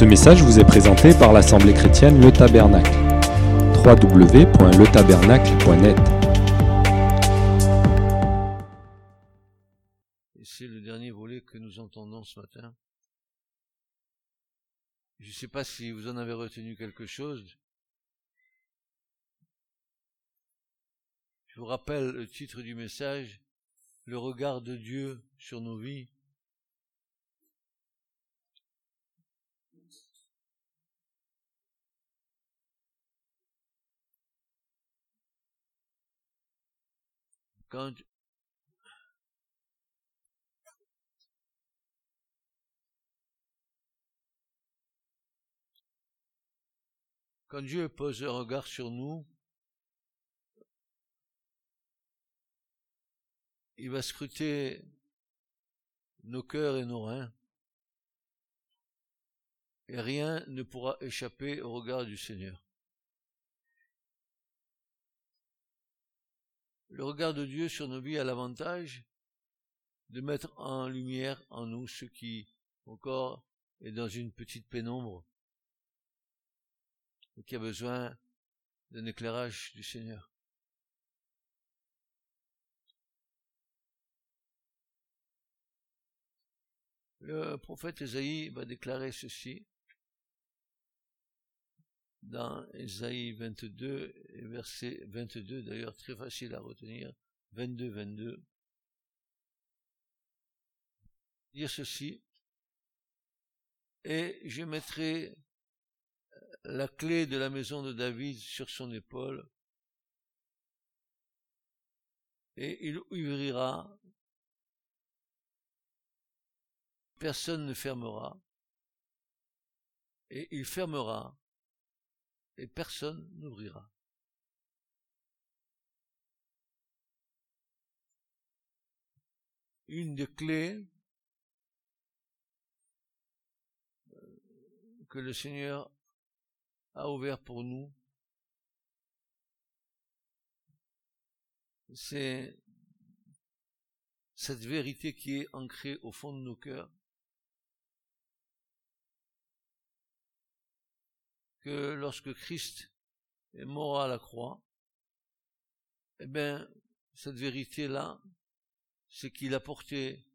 Ce message vous est présenté par l'Assemblée chrétienne Le Tabernacle. www.letabernacle.net Et c'est le dernier volet que nous entendons ce matin. Je ne sais pas si vous en avez retenu quelque chose. Je vous rappelle le titre du message, Le regard de Dieu sur nos vies. Quand Dieu pose un regard sur nous, il va scruter nos cœurs et nos reins, et rien ne pourra échapper au regard du Seigneur. Le regard de Dieu sur nos vies a l'avantage de mettre en lumière en nous ce qui encore est dans une petite pénombre et qui a besoin d'un éclairage du Seigneur. Le prophète Esaïe va déclarer ceci dans Esaïe 22, verset 22, d'ailleurs très facile à retenir, 22, 22, dire ceci, et je mettrai la clé de la maison de David sur son épaule, et il ouvrira, personne ne fermera, et il fermera, et personne n'ouvrira. Une des clés que le Seigneur a ouvert pour nous, c'est cette vérité qui est ancrée au fond de nos cœurs, que lorsque Christ est mort à la croix, eh bien, cette vérité-là, c'est qu'il a porté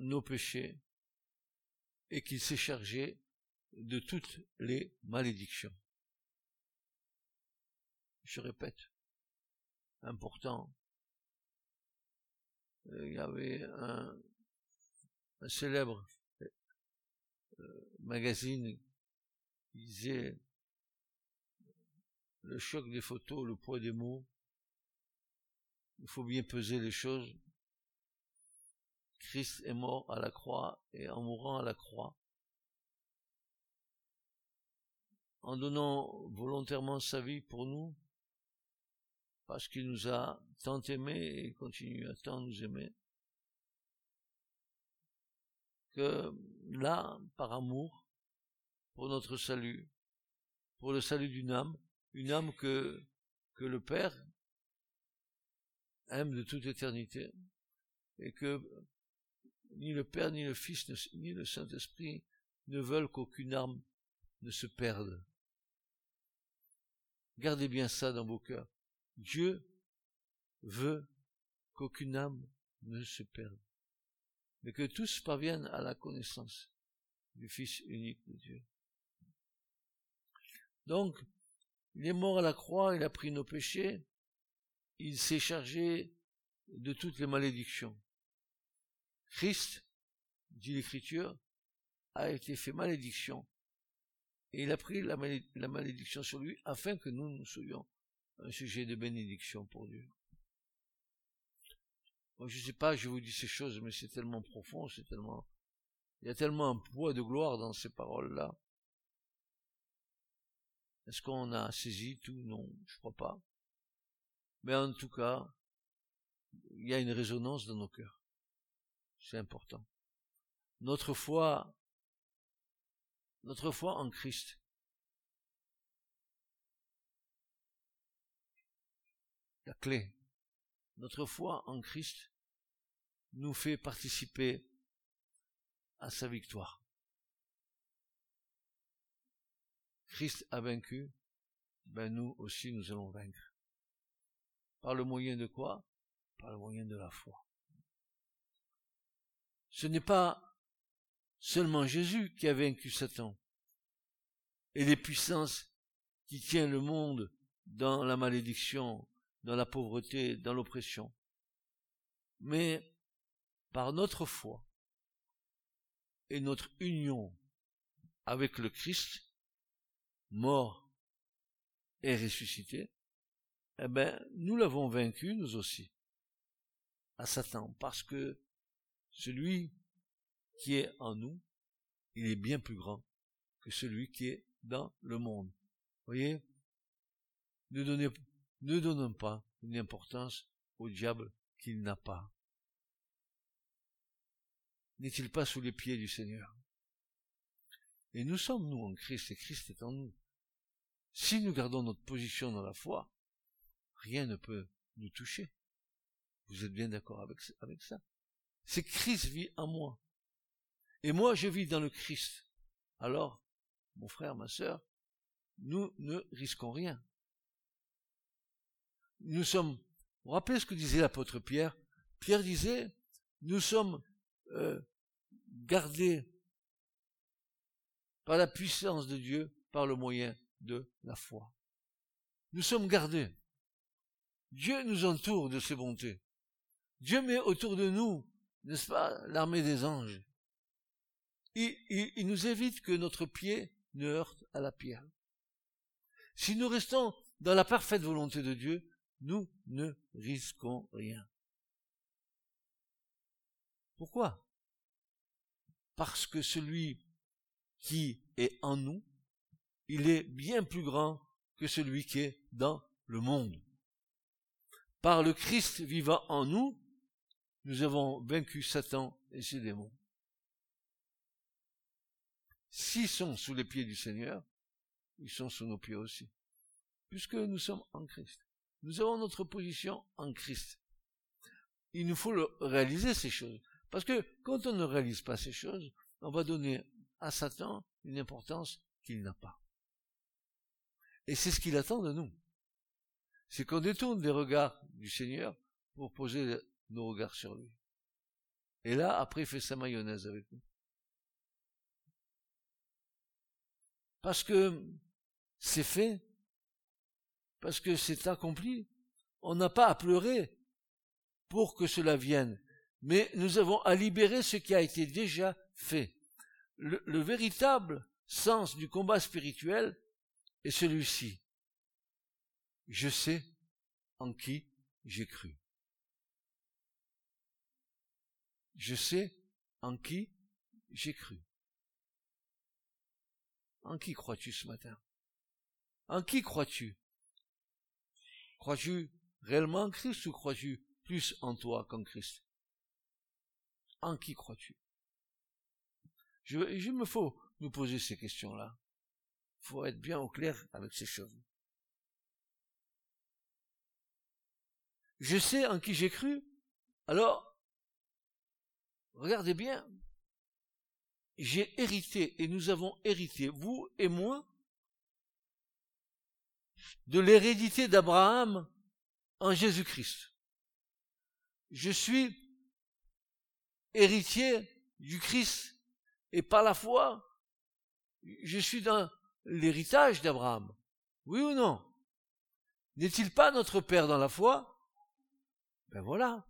nos péchés et qu'il s'est chargé de toutes les malédictions. Je répète, important. Euh, il y avait un, célèbre euh, magazine qui disait le choc des photos, le poids des mots. Il faut bien peser les choses. Christ est mort à la croix et en mourant à la croix, en donnant volontairement sa vie pour nous, parce qu'il nous a tant aimés et continue à tant nous aimer, que là, par amour, pour notre salut, pour le salut d'une âme, une âme que, le Père aime de toute éternité, et que ni le Père, ni le Fils, ni le Saint-Esprit ne veulent qu'aucune âme ne se perde. Gardez bien ça dans vos cœurs. Dieu veut qu'aucune âme ne se perde, mais que tous parviennent à la connaissance du Fils unique de Dieu. Donc, il est mort à la croix, il a pris nos péchés, il s'est chargé de toutes les malédictions. Christ, dit l'Écriture, a été fait malédiction et il a pris la, malédiction sur lui afin que nous, nous soyons un sujet de bénédiction pour Dieu. Je sais pas, je vous dis ces choses, mais c'est tellement profond, c'est tellement, il y a tellement un poids de gloire dans ces paroles-là. Est-ce qu'on a saisi tout? Non, je crois pas. Mais en tout cas, il y a une résonance dans nos cœurs. C'est important. Notre foi notre foi en Christ. La clé. Notre foi en Christ nous fait participer à sa victoire. Christ a vaincu, ben nous aussi nous allons vaincre. Par le moyen de quoi? Par le moyen de la foi. Ce n'est pas seulement Jésus qui a vaincu Satan et les puissances qui tiennent le monde dans la malédiction, dans la pauvreté, dans l'oppression. Mais par notre foi et notre union avec le Christ, mort et ressuscité, eh ben, nous l'avons vaincu, nous aussi, à Satan, parce que celui qui est en nous, il est bien plus grand que celui qui est dans le monde. Voyez? Ne, ne donnons pas une importance au diable qu'il n'a pas. N'est-il pas sous les pieds du Seigneur? Et nous sommes, nous, en Christ, et Christ est en nous. Si nous gardons notre position dans la foi, rien ne peut nous toucher. Vous êtes bien d'accord avec, ça? C'est Christ vit en moi. Et moi, je vis dans le Christ. Alors, mon frère, ma sœur, nous ne risquons rien. Nous sommes, vous, vous rappelez ce que disait l'apôtre Pierre? Pierre disait, nous sommes euh, gardés par la puissance de Dieu, par le moyen de la foi. Nous sommes gardés. Dieu nous entoure de ses bontés. Dieu met autour de nous, n'est-ce pas, l'armée des anges. Il, il, nous évite que notre pied ne heurte à la pierre. Si nous restons dans la parfaite volonté de Dieu, nous ne risquons rien. Pourquoi? Parce que celui qui est en nous, il est bien plus grand que celui qui est dans le monde. Par le Christ vivant en nous, nous avons vaincu Satan et ses démons. S'ils sont sous les pieds du Seigneur, ils sont sous nos pieds aussi. Puisque nous sommes en Christ. Nous avons notre position en Christ. Il nous faut réaliser ces choses. Parce que quand on ne réalise pas ces choses, on va donner à Satan une importance qu'il n'a pas. Et c'est ce qu'il attend de nous. C'est qu'on détourne les regards du Seigneur pour poser nos regards sur lui. Et là, après, il fait sa mayonnaise avec nous. parce que c'est fait, parce que c'est accompli. On n'a pas à pleurer pour que cela vienne, mais nous avons à libérer ce qui a été déjà fait. Le, le véritable sens du combat spirituel est celui-ci. Je sais en qui j'ai cru. Je sais en qui j'ai cru. En qui crois-tu ce matin? En qui crois-tu? Crois-tu réellement en Christ ou crois-tu plus en toi qu'en Christ? En qui crois-tu? Je, je me faut nous poser ces questions-là. Faut être bien au clair avec ces choses. Je sais en qui j'ai cru, alors regardez bien, j'ai hérité, et nous avons hérité, vous et moi, de l'hérédité d'Abraham en Jésus-Christ. Je suis héritier du Christ, et par la foi, je suis dans l'héritage d'Abraham. Oui ou non? N'est-il pas notre Père dans la foi? Ben voilà,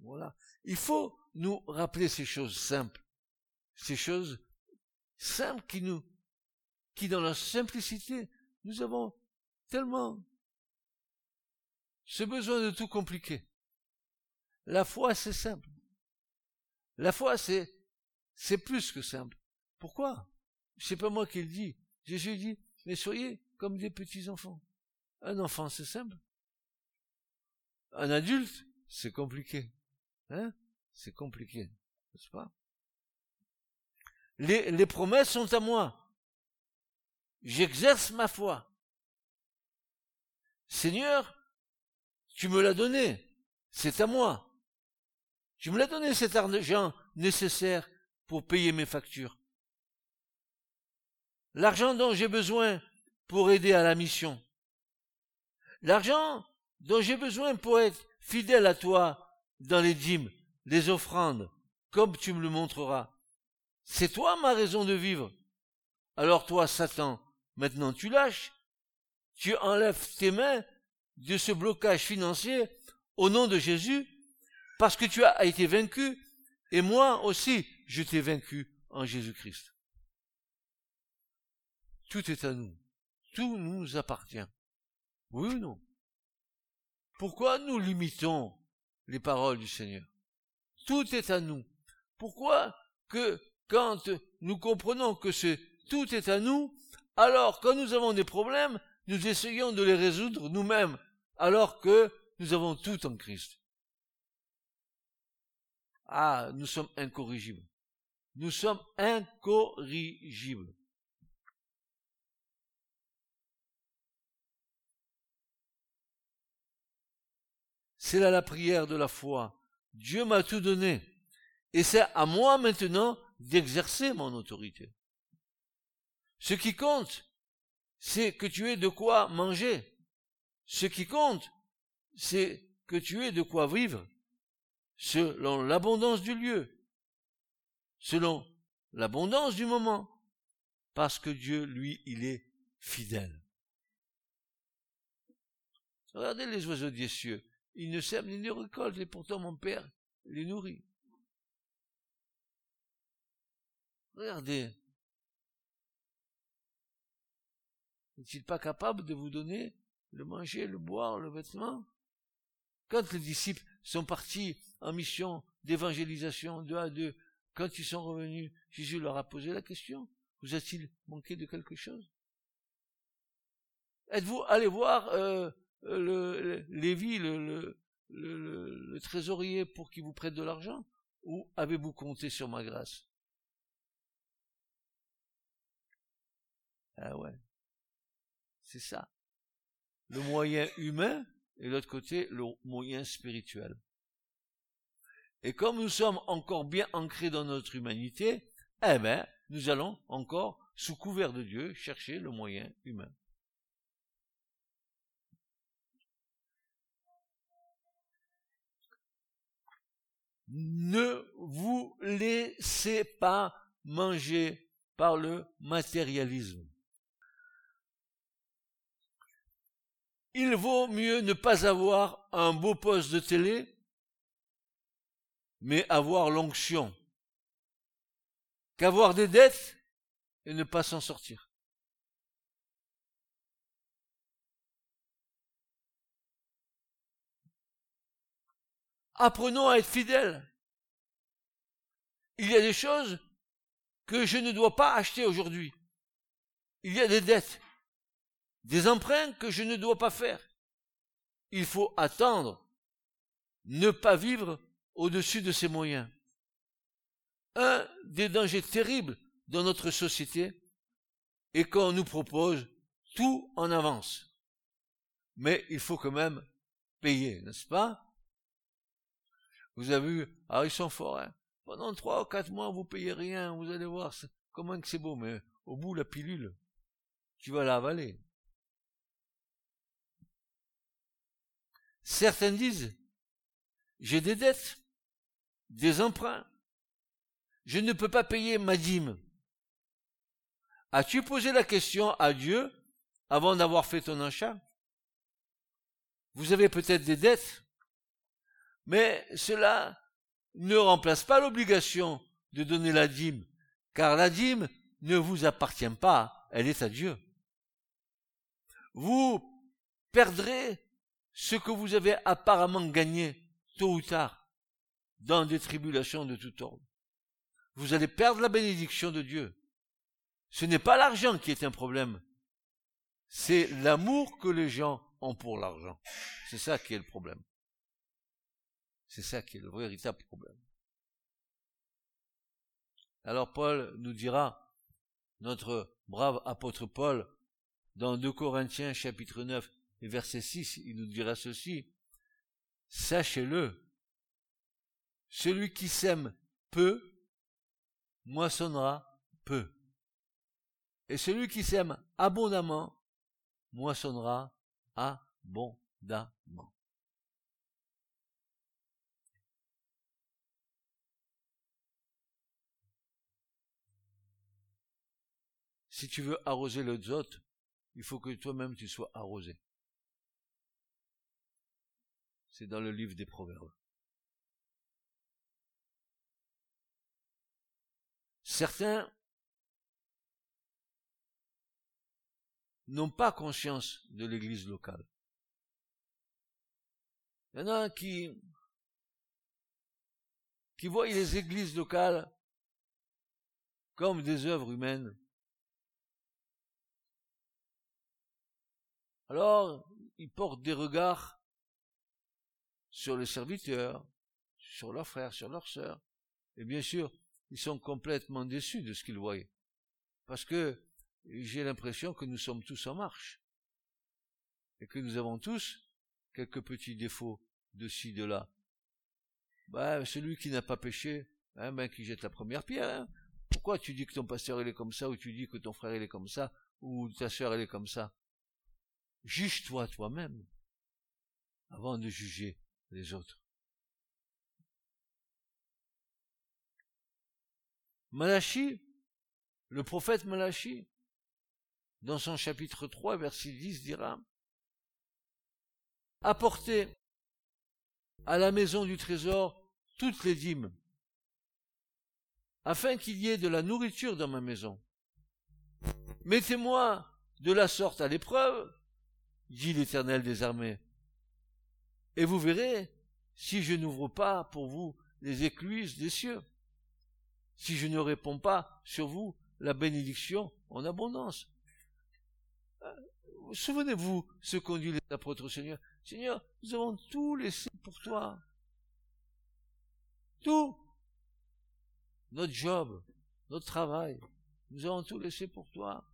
voilà. Il faut nous rappeler ces choses simples ces choses simples qui nous, qui dans la simplicité, nous avons tellement ce besoin de tout compliquer. La foi, c'est simple. La foi, c'est, c'est plus que simple. Pourquoi? C'est pas moi qui le dis. Jésus dit, mais soyez comme des petits enfants. Un enfant, c'est simple. Un adulte, c'est compliqué. Hein? C'est compliqué. N'est-ce pas? les, promesses sont à moi. J'exerce ma foi. Seigneur, tu me l'as donné, c'est à moi. Tu me l'as donné cet argent nécessaire pour payer mes factures. L'argent dont j'ai besoin pour aider à la mission. L'argent dont j'ai besoin pour être fidèle à toi dans les dîmes, les offrandes, comme tu me le montreras. C'est toi ma raison de vivre. Alors toi, Satan, maintenant tu lâches, tu enlèves tes mains de ce blocage financier au nom de Jésus, parce que tu as été vaincu, et moi aussi, je t'ai vaincu en Jésus-Christ. Tout est à nous. Tout nous appartient. Oui ou non? Pourquoi nous limitons les paroles du Seigneur? Tout est à nous. Pourquoi que quand nous comprenons que c'est tout est à nous, alors quand nous avons des problèmes, nous essayons de les résoudre nous-mêmes, alors que nous avons tout en Christ. Ah, nous sommes incorrigibles. Nous sommes incorrigibles. C'est là la prière de la foi. Dieu m'a tout donné. Et c'est à moi maintenant d'exercer mon autorité. Ce qui compte, c'est que tu aies de quoi manger. Ce qui compte, c'est que tu aies de quoi vivre, selon l'abondance du lieu, selon l'abondance du moment, parce que Dieu, lui, il est fidèle. Regardez les oiseaux des. Ils ne sèment ni ne récoltent, et pourtant mon Père les nourrit. Regardez. N'est-il pas capable de vous donner le manger, le boire, le vêtement? Quand les disciples sont partis en mission d'évangélisation deux à deux, quand ils sont revenus, Jésus leur a posé la question, vous a-t-il manqué de quelque chose? Êtes-vous allé voir euh, le, Lévi, le, le, trésorier, pour qu'il vous prête de l'argent Ou avez-vous compté sur ma grâce? Ah ouais. C'est ça. Le moyen humain et l'autre côté, le moyen spirituel. Et comme nous sommes encore bien ancrés dans notre humanité, eh ben, nous allons encore, sous couvert de Dieu, chercher le moyen humain. Ne vous laissez pas manger par le matérialisme. Il vaut mieux ne pas avoir un beau poste de télé, mais avoir l'onction, qu'avoir des dettes et ne pas s'en sortir. Apprenons à être fidèles. Il y a des choses que je ne dois pas acheter aujourd'hui. Il y a des dettes des emprunts que je ne dois pas faire. Il faut attendre, ne pas vivre au-dessus de ses moyens. Un des dangers terribles dans notre société est qu'on nous propose tout en avance. Mais il faut quand même payer, n'est-ce pas? Vous avez vu, ah ils sont forts, hein pendant trois ou quatre mois vous payez rien, vous allez voir comment c'est beau, mais au bout la pilule, tu vas l'avaler. Certains disent, j'ai des dettes, des emprunts, je ne peux pas payer ma dîme. As-tu posé la question à Dieu avant d'avoir fait ton achat? Vous avez peut-être des dettes, mais cela ne remplace pas l'obligation de donner la dîme, car la dîme ne vous appartient pas, elle est à Dieu. Vous perdrez ce que vous avez apparemment gagné tôt ou tard dans des tribulations de tout ordre. Vous allez perdre la bénédiction de Dieu. Ce n'est pas l'argent qui est un problème, c'est l'amour que les gens ont pour l'argent. C'est ça qui est le problème. C'est ça qui est le véritable problème. Alors Paul nous dira, notre brave apôtre Paul, dans 2 Corinthiens chapitre 9, et verset 6, il nous dira ceci. Sachez-le, celui qui sème peu, moissonnera peu. Et celui qui sème abondamment, moissonnera abondamment. Si tu veux arroser le zot, il faut que toi-même tu sois arrosé. C'est dans le livre des Proverbes. Certains n'ont pas conscience de l'église locale. Il y en a qui, qui voient les églises locales comme des œuvres humaines. Alors, ils portent des regards sur les serviteurs, sur leurs frères, sur leurs sœurs. Et bien sûr, ils sont complètement déçus de ce qu'ils voient. Parce que j'ai l'impression que nous sommes tous en marche. Et que nous avons tous quelques petits défauts de ci, de là. Ben, celui qui n'a pas péché, hein, ben, qui jette la première pierre. Hein. Pourquoi tu dis que ton pasteur il est comme ça, ou tu dis que ton frère il est comme ça, ou ta sœur elle est comme ça? Juge-toi toi-même avant de juger les autres. Malachi, le prophète Malachi, dans son chapitre 3, verset 10, dira Apportez à la maison du trésor toutes les dîmes, afin qu'il y ait de la nourriture dans ma maison. Mettez-moi de la sorte à l'épreuve, dit l'Éternel des armées, et vous verrez si je n'ouvre pas pour vous les écluses des cieux, si je ne réponds pas sur vous la bénédiction en abondance. Souvenez-vous ce qu'ont dit les apôtres au Seigneur. Seigneur, nous avons tout laissé pour toi. Tout. Notre job, notre travail, nous avons tout laissé pour toi.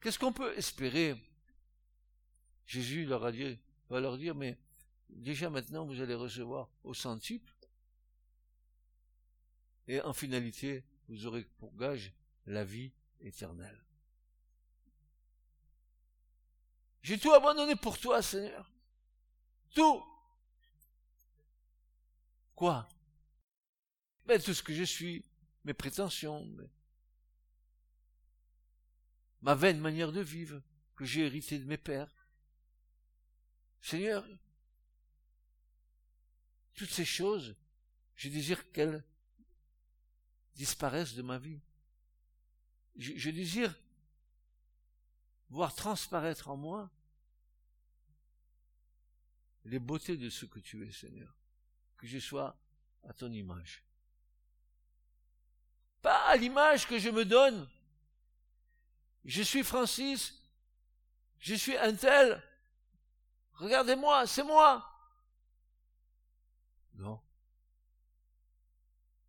Qu'est-ce qu'on peut espérer Jésus leur a dit, va leur dire, mais déjà maintenant vous allez recevoir au centuple, et en finalité, vous aurez pour gage la vie éternelle. J'ai tout abandonné pour toi, Seigneur. Tout. Quoi? Ben tout ce que je suis, mes prétentions, ma vaine manière de vivre que j'ai hérité de mes pères. Seigneur, toutes ces choses, je désire qu'elles disparaissent de ma vie. je désire voir transparaître en moi les beautés de ce que tu es, Seigneur. Que je sois à ton image. Pas à l'image que je me donne. Je suis Francis. Je suis un tel. Regardez-moi, c'est moi. Non.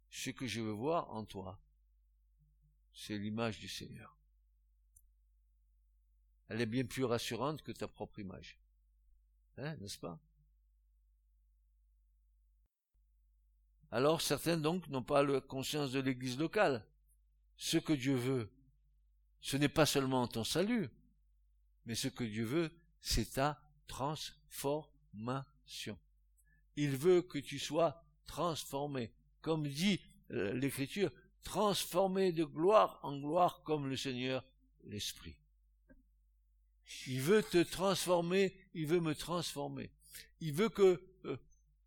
Ce que je veux voir en toi, c'est l'image du Seigneur. Elle est bien plus rassurante que ta propre image. Hein, n'est-ce pas? Alors certains donc n'ont pas la conscience de l'Église locale. Ce que Dieu veut, ce n'est pas seulement ton salut, mais ce que Dieu veut, c'est ta transformation. Il veut que tu sois transformé, comme dit euh, l'Écriture, transformé de gloire en gloire comme le Seigneur l'Esprit. Il veut te transformer, il veut me transformer. Il veut que, euh,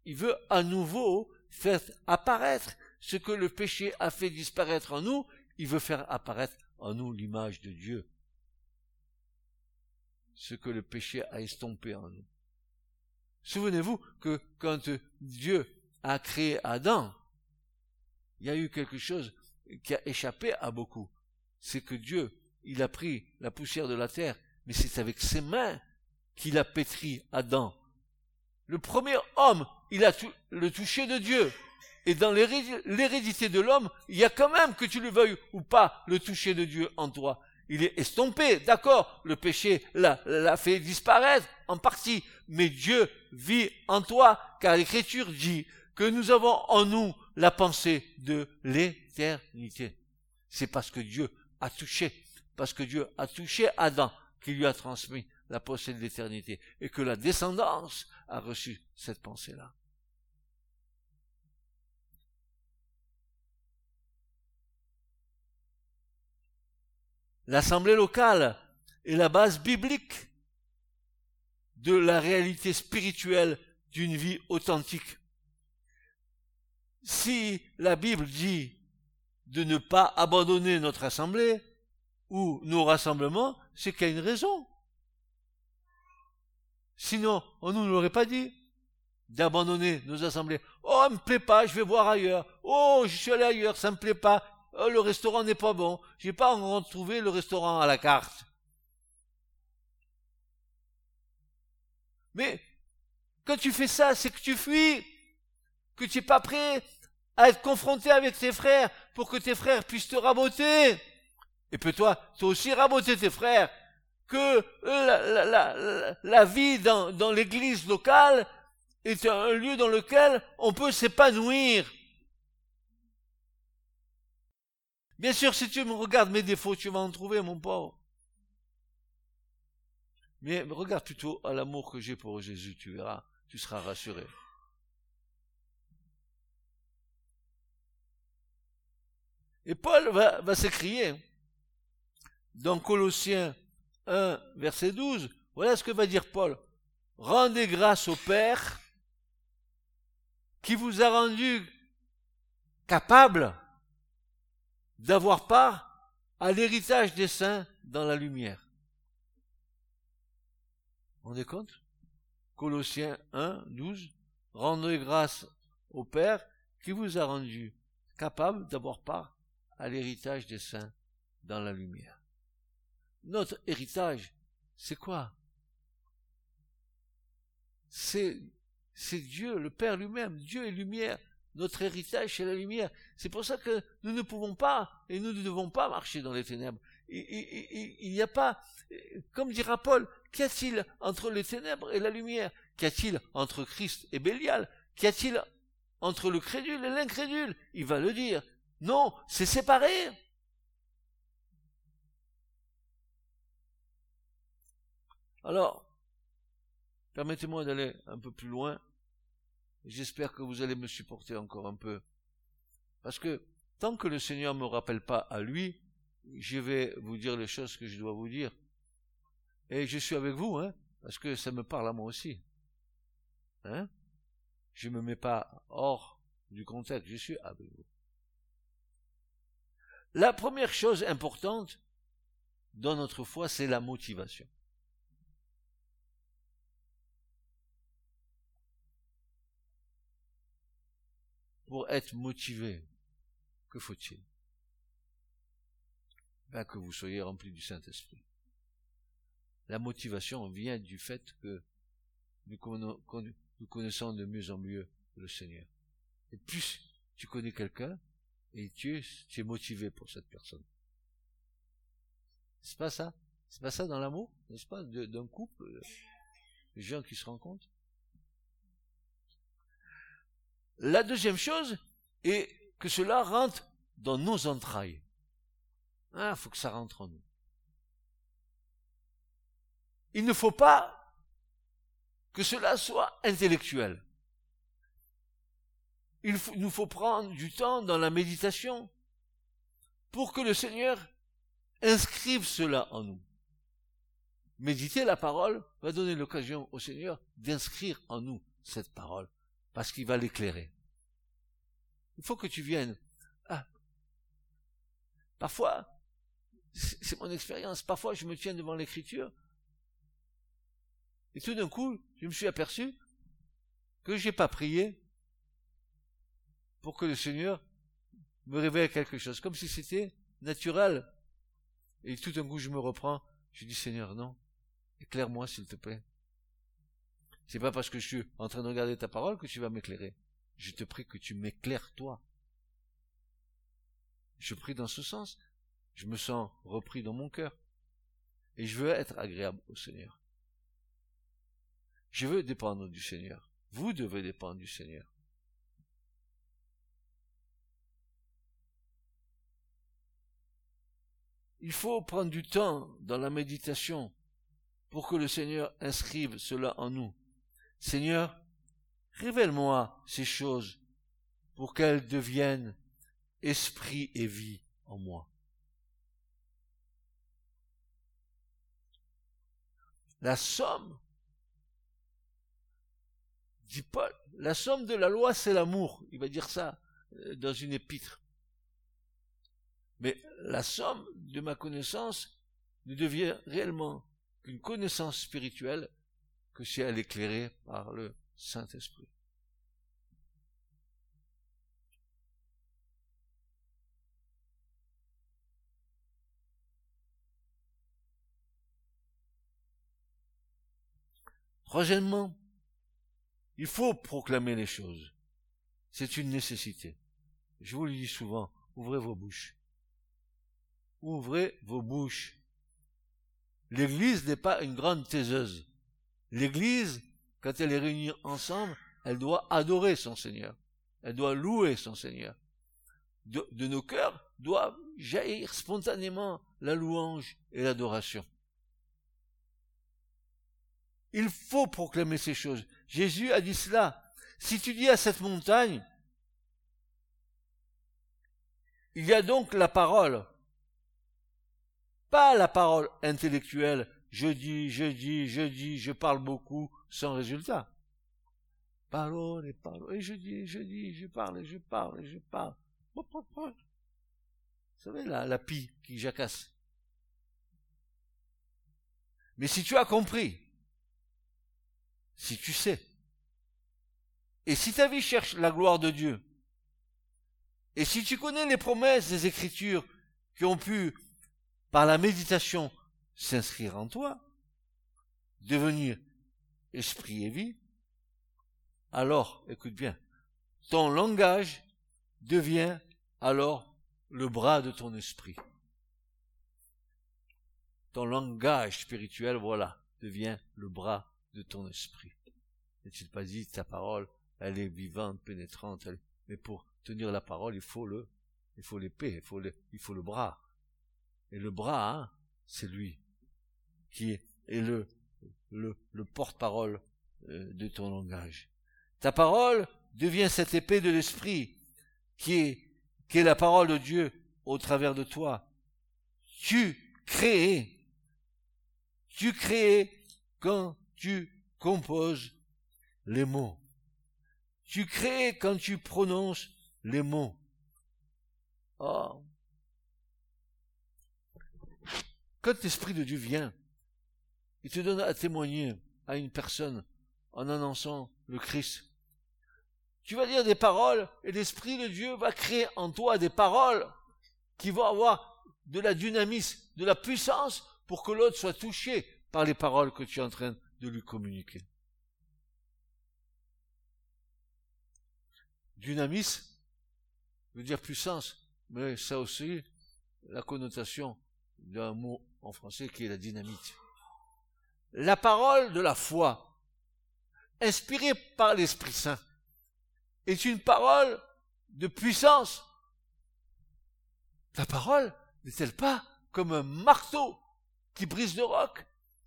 il veut à nouveau faire apparaître ce que le péché a fait disparaître en nous, il veut faire apparaître en nous l'image de Dieu. Ce que le péché a estompé en nous. Souvenez-vous que quand Dieu a créé Adam, il y a eu quelque chose qui a échappé à beaucoup. C'est que Dieu, il a pris la poussière de la terre, mais c'est avec ses mains qu'il a pétri Adam. Le premier homme il a le toucher de Dieu. Et dans l'hérédité de l'homme, il y a quand même, que tu le veuilles ou pas, le toucher de Dieu en toi. Il est estompé, d'accord, le péché l'a fait disparaître en partie, mais Dieu vit en toi, car l'Écriture dit que nous avons en nous la pensée de l'éternité. C'est parce que Dieu a touché, parce que Dieu a touché Adam, qui lui a transmis la pensée de l'éternité et que la descendance a reçu cette pensée-là. L'assemblée locale est la base biblique de la réalité spirituelle d'une vie authentique. Si la Bible dit de ne pas abandonner notre assemblée ou nos rassemblements, c'est qu'il y a une raison. Sinon, on ne nous l'aurait pas dit d'abandonner nos assemblées. Oh, ça me plaît pas, je vais voir ailleurs. Oh, je suis allé ailleurs, ça me plaît pas. Oh, le restaurant n'est pas bon. J'ai pas encore trouvé le restaurant à la carte. Mais quand tu fais ça, c'est que tu fuis, que tu n'es pas prêt à être confronté avec tes frères pour que tes frères puissent te raboter. Et puis toi, toi aussi raboter tes frères. Que la, vie dans l'église locale est un lieu dans lequel on peut s'épanouir. Bien sûr, si tu me regardes mes défauts, tu vas en trouver, mon pauvre. Mais regarde plutôt à l'amour que j'ai pour Jésus, tu verras, tu seras rassuré. Et Paul va, s'écrier dans Colossiens 1, verset 12, voilà ce que va dire Paul. Rendez grâce au Père qui vous a rendu capable d'avoir part à l'héritage des saints dans la lumière. On est compte? Colossiens 1, 12. Rendez grâce au Père qui vous a rendu capable d'avoir part à l'héritage des saints dans la lumière. Notre héritage, c'est quoi? C'est c'est Dieu, le Père lui-même. Dieu est lumière. Notre héritage, c'est la lumière. C'est pour ça que nous ne pouvons pas et nous ne devons pas marcher dans les ténèbres. Il n'y a pas, comme dira Paul, qu'y a-t-il entre les ténèbres et la lumière? Qu'y a-t-il entre Christ et Bélial? Qu'y a-t-il entre le crédule et l'incrédule? Il va le dire. Non, c'est séparé. Alors, permettez-moi d'aller un peu plus loin J'espère que vous allez me supporter encore un peu. Parce que tant que le Seigneur ne me rappelle pas à lui, je vais vous dire les choses que je dois vous dire. Et je suis avec vous, hein, parce que ça me parle à moi aussi. Hein? Je ne me mets pas hors du contexte, je suis avec vous. La première chose importante dans notre foi, c'est la motivation. Pour être motivé, que faut-il? Ben, Que vous soyez rempli du Saint-Esprit. La motivation vient du fait que nous, connaissons de mieux en mieux le Seigneur. Et plus tu connais quelqu'un, et tu, es motivé pour cette personne. C'est pas ça? C'est pas ça dans l'amour, n'est-ce pas, d'un couple, euh, de gens qui se rencontrent? La deuxième chose est que cela rentre dans nos entrailles. Il ah, faut que ça rentre en nous. Il ne faut pas que cela soit intellectuel. Il nous faut prendre du temps dans la méditation pour que le Seigneur inscrive cela en nous. Méditer la parole va donner l'occasion au Seigneur d'inscrire en nous cette parole parce qu'il va l'éclairer. Il faut que tu viennes. Ah. Parfois, c'est mon expérience, parfois je me tiens devant l'écriture, et tout d'un coup, je me suis aperçu que je n'ai pas prié pour que le Seigneur me révèle quelque chose, comme si c'était naturel. Et tout d'un coup, je me reprends, je dis Seigneur, non, éclaire-moi s'il te plaît. C'est pas parce que je suis en train de regarder ta parole que tu vas m'éclairer. Je te prie que tu m'éclaires toi. Je prie dans ce sens. Je me sens repris dans mon cœur. Et je veux être agréable au Seigneur. Je veux dépendre du Seigneur. Vous devez dépendre du Seigneur. Il faut prendre du temps dans la méditation pour que le Seigneur inscrive cela en nous. Seigneur, révèle-moi ces choses pour qu'elles deviennent esprit et vie en moi. La somme, dit Paul, la somme de la loi, c'est l'amour. Il va dire ça euh, dans une épître. Mais la somme de ma connaissance ne devient réellement qu'une connaissance spirituelle que si elle est éclairée par le Saint-Esprit. Troisièmement, il faut proclamer les choses. C'est une nécessité. Je vous le dis souvent, ouvrez vos bouches. Ouvrez vos bouches. L'église n'est pas une grande taiseuse. L'église, quand elle est réunie ensemble, elle doit adorer son Seigneur. Elle doit louer son Seigneur. De, nos cœurs doit jaillir spontanément la louange et l'adoration. Il faut proclamer ces choses. Jésus a dit cela. Si tu dis à cette montagne, il y a donc la parole, pas la parole intellectuelle, je dis, je dis, je dis, je parle beaucoup sans résultat. Parole et parole, et je dis, je dis, je parle, et je parle, et je parle. Vous savez, la, la pie qui jacasse. Mais si tu as compris si tu sais. Et si ta vie cherche la gloire de Dieu, et si tu connais les promesses des Écritures qui ont pu, par la méditation, s'inscrire en toi, devenir esprit et vie, alors, écoute bien, ton langage devient alors le bras de ton esprit. Ton langage spirituel, voilà, devient le bras de ton esprit. N'est-il pas dit, ta parole, elle est vivante, pénétrante, mais pour tenir la parole, il faut le, il faut l'épée, il faut le, il faut le bras. Et le bras, hein, c'est lui qui est, le, le, le porte-parole euh, de ton langage. Ta parole devient cette épée de l'esprit qui est, qui est la parole de Dieu au travers de toi. Tu crées, tu crées quand tu composes les mots. Tu crées quand tu prononces les mots. Oh. Quand l'Esprit de Dieu vient, il te donne à témoigner à une personne en annonçant le Christ. Tu vas dire des paroles et l'Esprit de Dieu va créer en toi des paroles qui vont avoir de la dynamisme, de la puissance pour que l'autre soit touché par les paroles que tu es en train de lui communiquer. Dynamisme veut dire puissance, mais ça aussi, la connotation d'un mot en français qui est la dynamite. La parole de la foi, inspirée par l'Esprit Saint, est une parole de puissance. La parole n'est-elle pas comme un marteau qui brise le roc,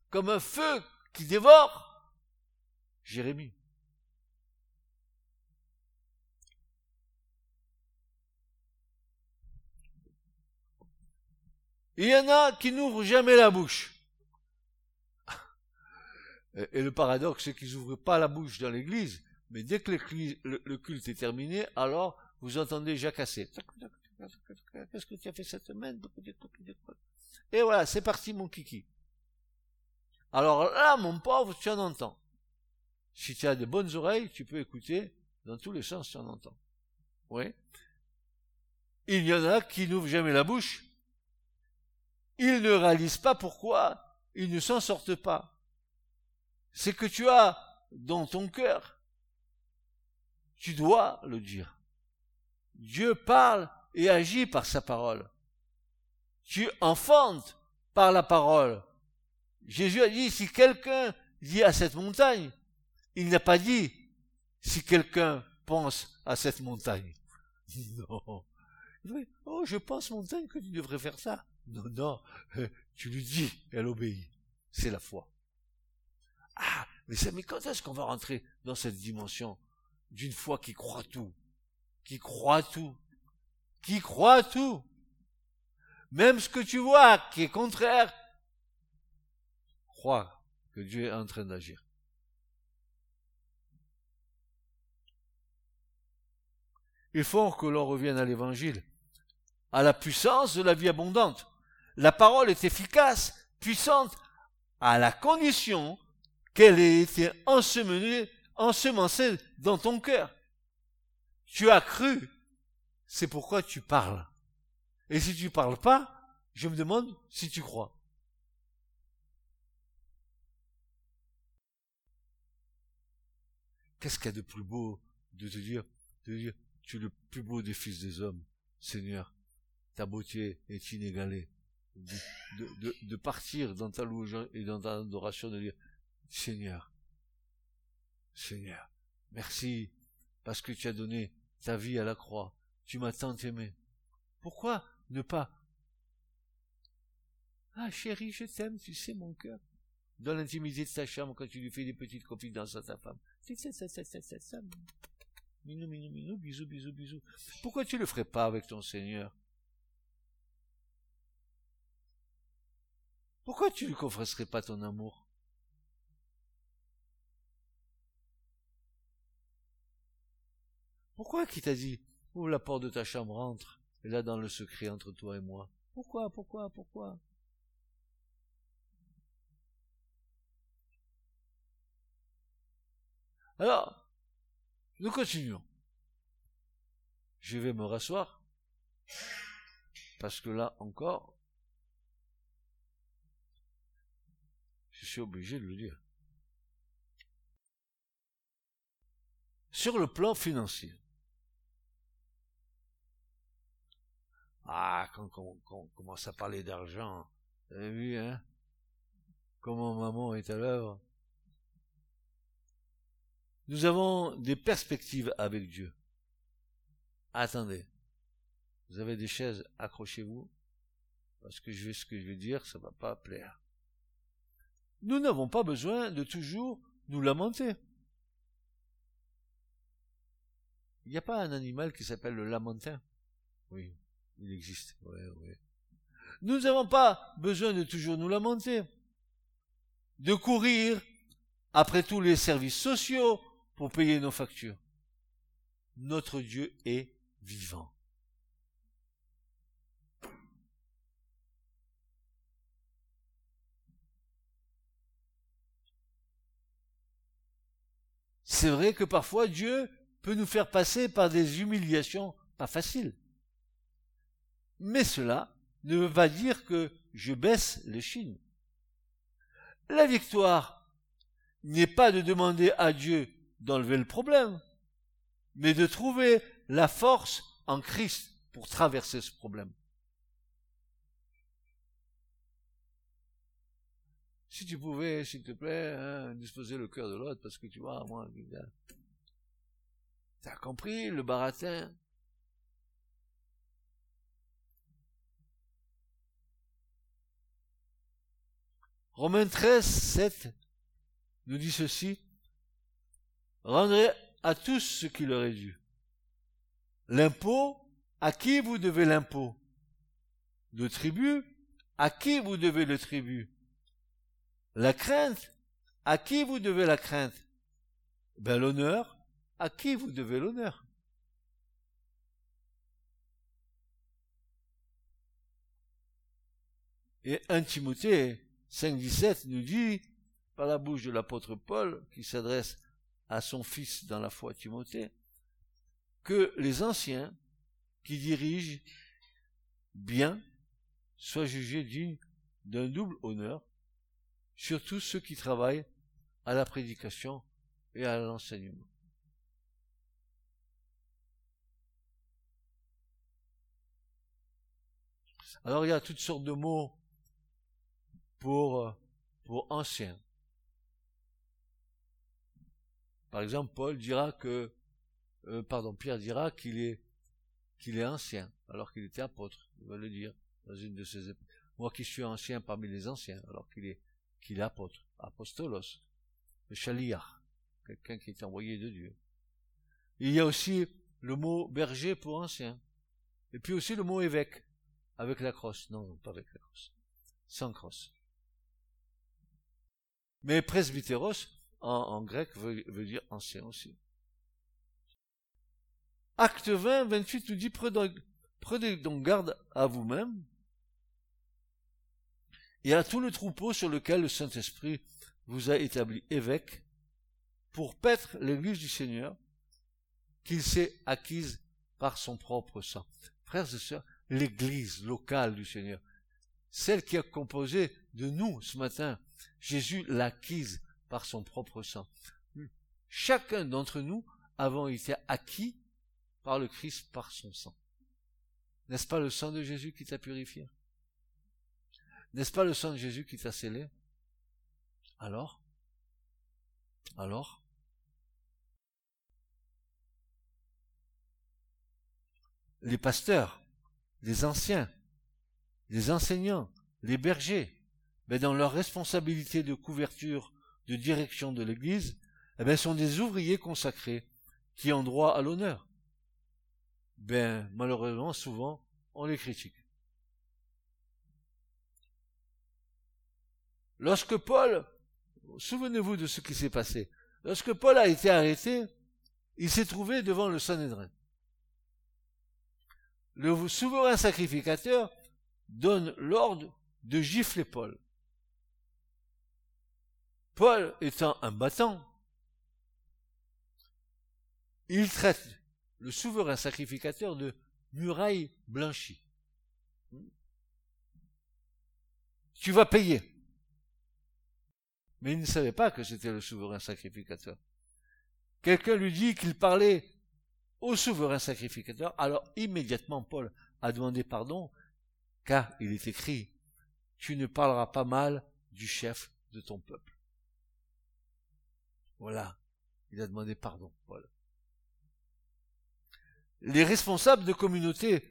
comme un feu qui dévore? Jérémie. Il y en a qui n'ouvrent jamais la bouche. Et le paradoxe, c'est qu'ils n'ouvrent pas la bouche dans l'église, mais dès que le, culte est terminé, alors vous entendez jacasser. Qu'est-ce que tu as fait cette semaine? Et voilà, c'est parti mon kiki. Alors là, mon pauvre, tu en entends. Si tu as de bonnes oreilles, tu peux écouter dans tous les sens, tu en entends. Oui. Il y en a qui n'ouvrent jamais la bouche. Ils ne réalisent pas pourquoi ils ne s'en sortent pas. C'est que tu as dans ton cœur. Tu dois le dire. Dieu parle et agit par sa parole. Tu enfantes par la parole. Jésus a dit, si quelqu'un dit à cette montagne, il n'a pas dit, si quelqu'un pense à cette montagne. Non. Oh, je pense, montagne, que tu devrais faire ça. Non, non, tu lui dis, elle obéit. C'est la foi. Ah, mais, quand est-ce qu'on va rentrer dans cette dimension d'une foi qui croit tout, qui croit tout, qui croit tout, même ce que tu vois qui est contraire, crois que Dieu est en train d'agir. Il faut que l'on revienne à l'évangile, à la puissance de la vie abondante. La parole est efficace, puissante, à la condition qu'elle ait été ensemencée, ensemencée dans ton cœur. Tu as cru, c'est pourquoi tu parles. Et si tu parles pas, je me demande si tu crois. Qu'est-ce qu'il y a de plus beau de te dire, de dire, tu es le plus beau des fils des hommes, Seigneur. Ta beauté est inégalée. De, partir dans ta louange et dans ta adoration, de dire, Seigneur, Seigneur, merci, parce que tu as donné ta vie à la croix. Tu m'as tant aimé. Pourquoi ne pas Ah chérie, je t'aime, tu sais mon cœur. Dans l'intimité de ta chambre, quand tu lui fais des petites confidences à ta femme. Minou, minou, minou, bisous, bisous, bisous. Pourquoi tu le ferais pas avec ton Seigneur Pourquoi tu lui confesserais pas ton amour? Pourquoi qui t'a dit Ouvre la porte de ta chambre, entre, et là dans le secret entre toi et moi. Pourquoi, pourquoi, pourquoi? Alors, nous continuons. Je vais me rasseoir, parce que là encore, je suis obligé de le dire. Sur le plan financier, ah, quand, on commence à parler d'argent, vous avez vu, hein, comment maman est à l'œuvre, nous avons des perspectives avec Dieu. Attendez. Vous avez des chaises, accrochez-vous. Parce que je ce que je vais dire, ça va pas plaire. Nous n'avons pas besoin de toujours nous lamenter. Il n'y a pas un animal qui s'appelle le lamentin. Oui, il existe. Nous n'avons pas besoin de toujours nous lamenter. De courir après tous les services sociaux, pour payer nos factures. Notre Dieu est vivant. C'est vrai que parfois Dieu peut nous faire passer par des humiliations pas faciles. Mais cela ne veut pas dire que je baisse les chines. La victoire n'est pas de demander à Dieu d'enlever le problème, mais de trouver la force en Christ pour traverser ce problème. Si tu pouvais, s'il te plaît, hein, disposer le cœur de l'autre, parce que tu vois, moi, t'as compris le baratin? Romains 13, 7 nous dit ceci. Rendrez à tous ce qui leur est dû. L'impôt, à qui vous devez l'impôt? Le tribut, à qui vous devez le tribut? La crainte, à qui vous devez la crainte? Ben l'honneur, à qui vous devez l'honneur? Et 1 Timothée 5.17 nous dit, par la bouche de l'apôtre Paul, qui s'adresse à son fils dans la foi Timothée, que les anciens qui dirigent bien soient jugés d'un double honneur, surtout ceux qui travaillent à la prédication et à l'enseignement. Alors il y a toutes sortes de mots pour, pour anciens. Par exemple, Paul dira que, euh, pardon, Pierre dira qu'il est, qu'il est ancien, alors qu'il était apôtre. Il va le dire dans une de ses Moi qui suis ancien parmi les anciens, alors qu'il est, qu'il est apôtre, apostolos. le chaliar, quelqu'un qui est envoyé de Dieu. Il y a aussi le mot berger pour ancien. Et puis aussi le mot évêque, avec la crosse. Non, non, pas avec la crosse. Sans crosse. Mais presbytéros, en, grec, veut, veut, dire ancien aussi. Acte 20, 28 nous dit, prenez donc garde à vous-même et à tout le troupeau sur lequel le Saint-Esprit vous a établi évêque pour paître l'église du Seigneur qu'il s'est acquise par son propre sang. Frères et sœurs, l'église locale du Seigneur, celle qui a composé de nous ce matin, Jésus l'a acquise par son propre sang. Chacun d'entre nous avons été acquis par le Christ par son sang. N'est-ce pas le sang de Jésus qui t'a purifié? N'est-ce pas le sang de Jésus qui t'a scellé? Alors? Alors? Les pasteurs, les anciens, les enseignants, les bergers, mais dans leur responsabilité de couverture, de direction de l'Église, eh bien, sont des ouvriers consacrés qui ont droit à l'honneur. Ben, malheureusement, souvent, on les critique. Lorsque Paul, souvenez-vous de ce qui s'est passé, lorsque Paul a été arrêté, il s'est trouvé devant le Sanhédrin. Le souverain sacrificateur donne l'ordre de gifler Paul. Paul étant un battant, il traite le souverain sacrificateur de muraille blanchie. Tu vas payer. Mais il ne savait pas que c'était le souverain sacrificateur. Quelqu'un lui dit qu'il parlait au souverain sacrificateur, alors immédiatement Paul a demandé pardon, car il est écrit, tu ne parleras pas mal du chef de ton peuple. Voilà, il a demandé pardon, Paul. Les responsables de communauté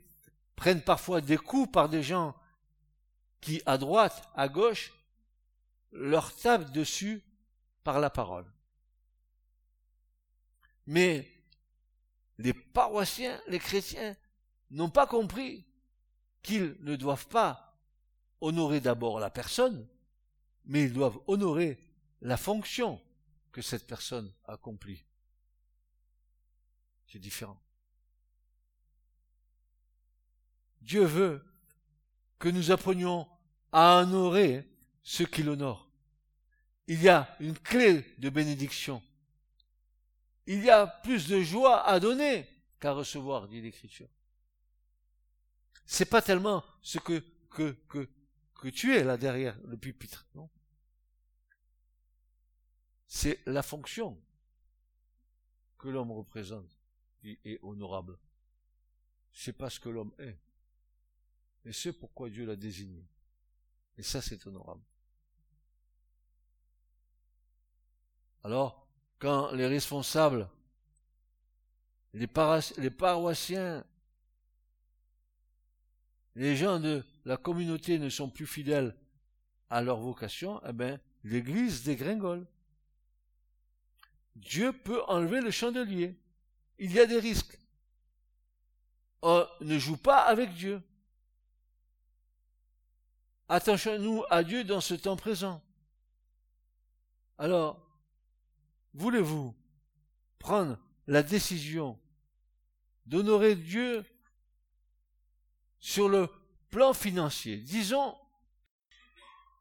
prennent parfois des coups par des gens qui, à droite, à gauche, leur tape dessus par la parole. Mais les paroissiens, les chrétiens, n'ont pas compris qu'ils ne doivent pas honorer d'abord la personne, mais ils doivent honorer la fonction que cette personne accomplit. C'est différent. Dieu veut que nous apprenions à honorer ceux qui l'honorent. Il y a une clé de bénédiction. Il y a plus de joie à donner qu'à recevoir, dit l'Écriture. C'est pas tellement ce que, que, que, que tu es là derrière le pupitre, non? C'est la fonction que l'homme représente qui est honorable. C'est pas ce que l'homme est. Mais c'est pourquoi Dieu l'a désigné. Et ça, c'est honorable. Alors, quand les responsables, les, paroissiens, les gens de la communauté ne sont plus fidèles à leur vocation, eh bien, l'église dégringole. Dieu peut enlever le chandelier. Il y a des risques. On ne joue pas avec Dieu. Attachons-nous à Dieu dans ce temps présent. Alors, voulez-vous prendre la décision d'honorer Dieu sur le plan financier? Disons,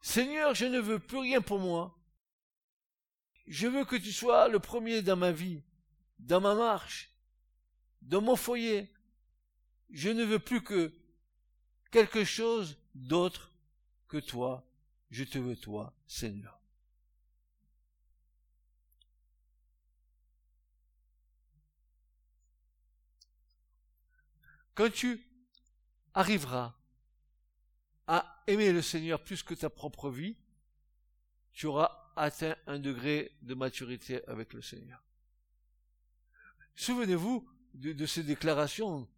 Seigneur, je ne veux plus rien pour moi. Je veux que tu sois le premier dans ma vie, dans ma marche, dans mon foyer. Je ne veux plus que quelque chose d'autre que toi. Je te veux toi, Seigneur. Quand tu arriveras à aimer le Seigneur plus que ta propre vie, tu auras atteint un degré de maturité avec le Seigneur. Souvenez-vous de, ces déclarations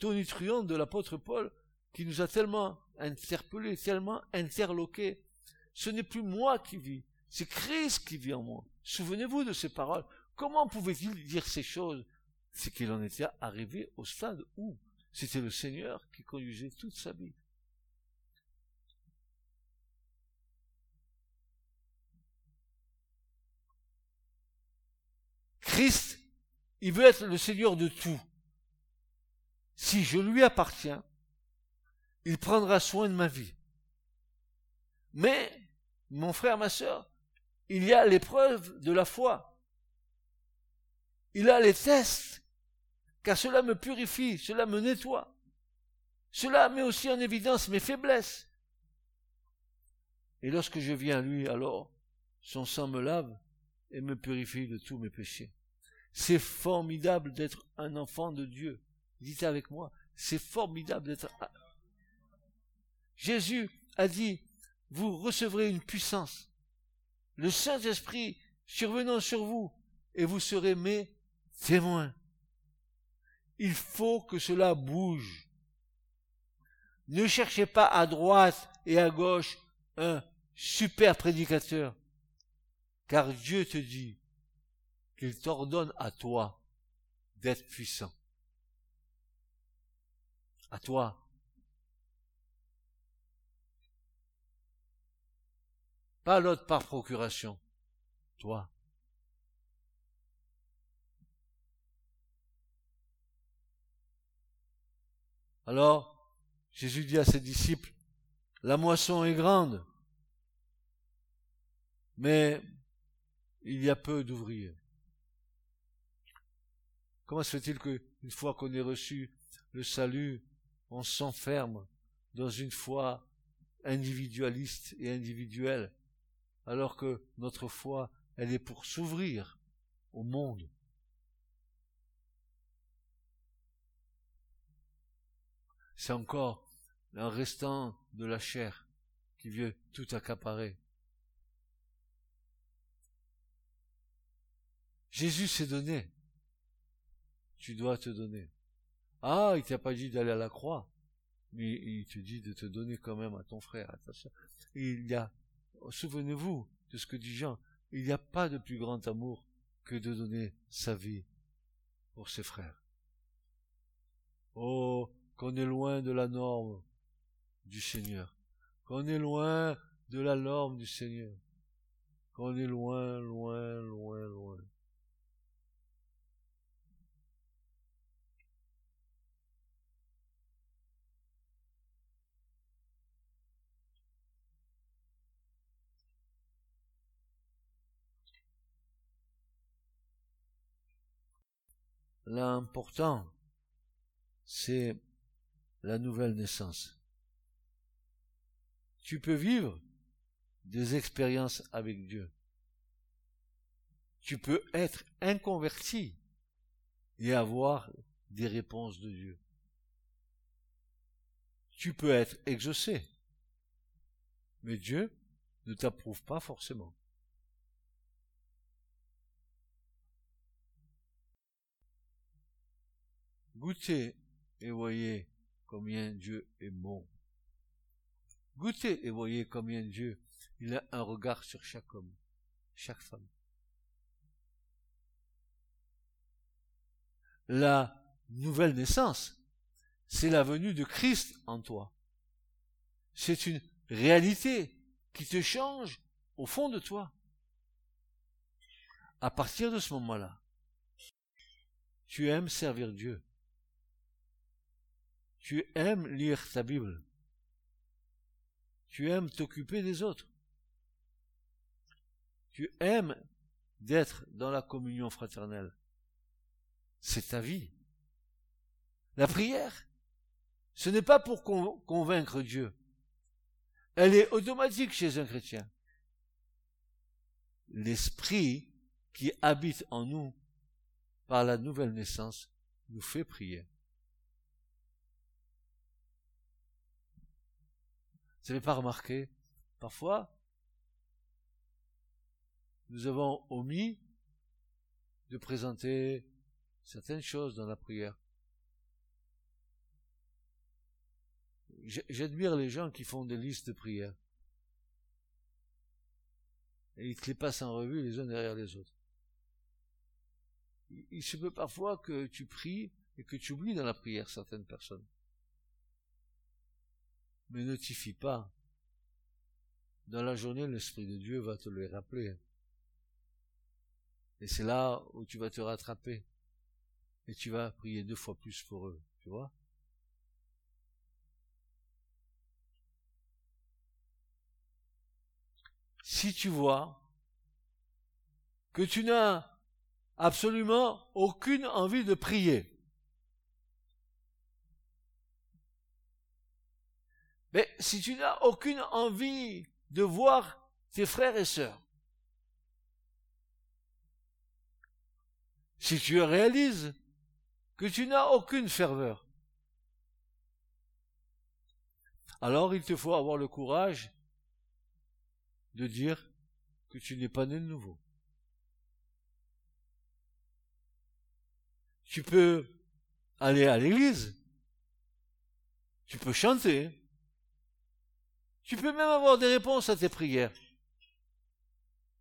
tonitruantes de l'apôtre Paul qui nous a tellement interpellés, tellement interloqués. Ce n'est plus moi qui vis, C'est Christ qui vit en moi. Souvenez-vous de ces paroles. Comment pouvait-il dire ces choses? C'est qu'il en était arrivé au stade où c'était le Seigneur qui conduisait toute sa vie. Christ, il veut être le Seigneur de tout. Si je lui appartiens, il prendra soin de ma vie. Mais, mon frère, ma sœur, il y a l'épreuve de la foi. Il a les tests, car cela me purifie, cela me nettoie. Cela met aussi en évidence mes faiblesses. Et lorsque je viens à lui, alors, son sang me lave et me purifie de tous mes péchés. C'est formidable d'être un enfant de Dieu. Dites avec moi, c'est formidable d'être... Jésus a dit, vous recevrez une puissance. Le Saint-Esprit survenant sur vous, et vous serez mes témoins. Il faut que cela bouge. Ne cherchez pas à droite et à gauche un super prédicateur, car Dieu te dit qu'il t'ordonne à toi d'être puissant. À toi Pas l'autre par procuration. Toi. Alors, Jésus dit à ses disciples, la moisson est grande, mais il y a peu d'ouvriers. Comment se fait-il qu'une fois qu'on ait reçu le salut, on s'enferme dans une foi individualiste et individuelle alors que notre foi, elle est pour s'ouvrir au monde. C'est encore un restant de la chair qui veut tout accaparer. Jésus s'est donné. Tu dois te donner. Ah, il t'a pas dit d'aller à la croix, mais il te dit de te donner quand même à ton frère, à ta soeur. Il y a souvenez-vous de ce que dit Jean, il n'y a pas de plus grand amour que de donner sa vie pour ses frères. Oh, qu'on est loin de la norme du Seigneur, qu'on est loin de la norme du Seigneur, qu'on est loin, loin, loin, loin. L'important, c'est la nouvelle naissance. Tu peux vivre des expériences avec Dieu. Tu peux être inconverti et avoir des réponses de Dieu. Tu peux être exaucé, mais Dieu ne t'approuve pas forcément. Goûtez et voyez combien Dieu est bon. Goûtez et voyez combien Dieu, il a un regard sur chaque homme, chaque femme. La nouvelle naissance, c'est la venue de Christ en toi. C'est une réalité qui te change au fond de toi. À partir de ce moment-là, tu aimes servir Dieu tu aimes lire ta Bible. Tu aimes t'occuper des autres. Tu aimes d'être dans la communion fraternelle. C'est ta vie. La prière, ce n'est pas pour convaincre Dieu. Elle est automatique chez un chrétien. L'esprit qui habite en nous par la nouvelle naissance nous fait prier. Vous n'avez pas remarqué Parfois, nous avons omis de présenter certaines choses dans la prière. J'admire les gens qui font des listes de prières. et il te les passe en revue les uns derrière les autres. Il se peut parfois que tu pries et que tu oublies dans la prière certaines personnes. Mais notifie pas. Dans la journée, l'Esprit de Dieu va te les rappeler. Et c'est là où tu vas te rattraper. Et tu vas prier deux fois plus pour eux. Tu vois Si tu vois que tu n'as absolument aucune envie de prier, mais si tu n'as aucune envie de voir tes frères et sœurs, si tu réalises que tu n'as aucune ferveur, alors il te faut avoir le courage de dire que tu n'es pas né de nouveau. Tu peux aller à l'église, tu peux chanter, tu peux même avoir des réponses à tes prières,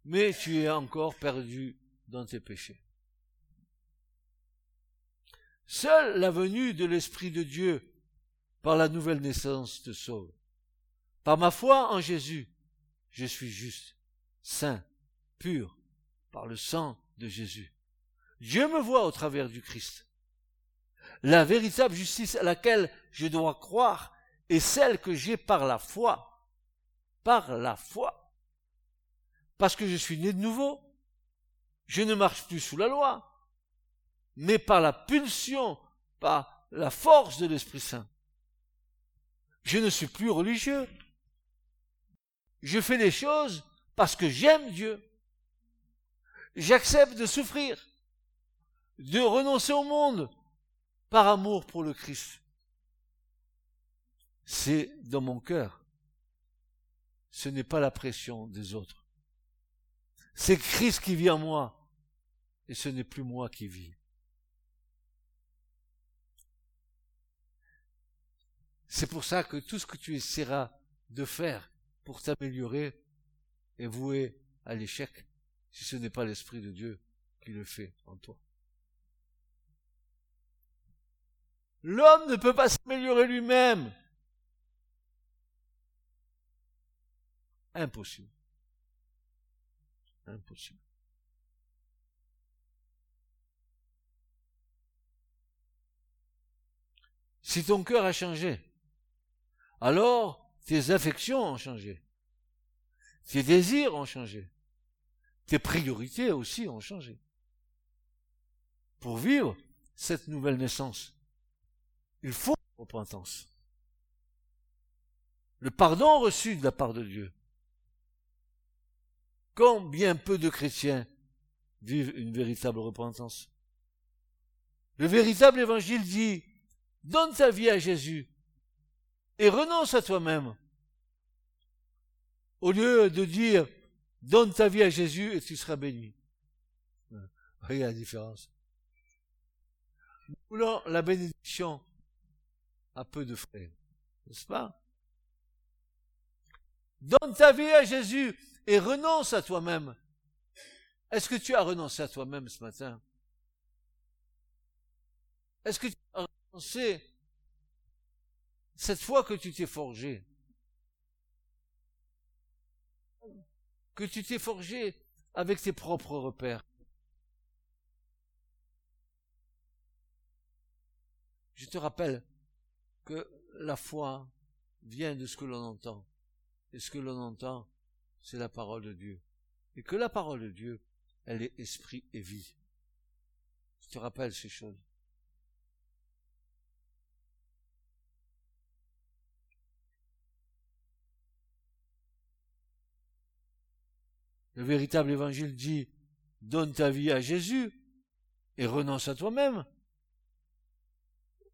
mais tu es encore perdu dans tes péchés. Seule la venue de l'Esprit de Dieu par la nouvelle naissance te sauve. Par ma foi en Jésus, je suis juste, saint, pur, par le sang de Jésus. Dieu me voit au travers du Christ. La véritable justice à laquelle je dois croire est celle que j'ai par la foi. Par la foi. Parce que je suis né de nouveau. Je ne marche plus sous la loi, mais par la pulsion, par la force de l'Esprit Saint. Je ne suis plus religieux, je fais des choses parce que j'aime Dieu. J'accepte de souffrir, de renoncer au monde par amour pour le Christ. C'est dans mon cœur. Ce n'est pas la pression des autres. C'est Christ qui vit en moi et ce n'est plus moi qui vis. C'est pour ça que tout ce que tu essaieras de faire pour t'améliorer est voué à l'échec si ce n'est pas l'Esprit de Dieu qui le fait en toi. L'homme ne peut pas s'améliorer lui-même. Impossible. Impossible. Si ton cœur a changé, alors tes affections ont changé. Tes désirs ont changé. Tes priorités aussi ont changé. Pour vivre cette nouvelle naissance, il faut repentance. Le pardon reçu de la part de Dieu. Combien peu de chrétiens vivent une véritable repentance Le véritable évangile dit, donne ta vie à Jésus et renonce à toi-même. Au lieu de dire, donne ta vie à Jésus et tu seras béni. Voyez la différence. Nous voulons la bénédiction à peu de frais, n'est-ce pas? Donne ta vie à Jésus et renonce à toi-même. Est-ce que tu as renoncé à toi-même ce matin? Est-ce que tu as renoncé cette fois que tu t'es forgé, que tu t'es forgé avec tes propres repères? Je te rappelle que la foi vient de ce que l'on entend. Et ce que l'on entend, c'est la parole de Dieu. Et que la parole de Dieu, elle est esprit et vie. Je te rappelle ces choses? Le véritable évangile dit, donne ta vie à Jésus et renonce à toi-même.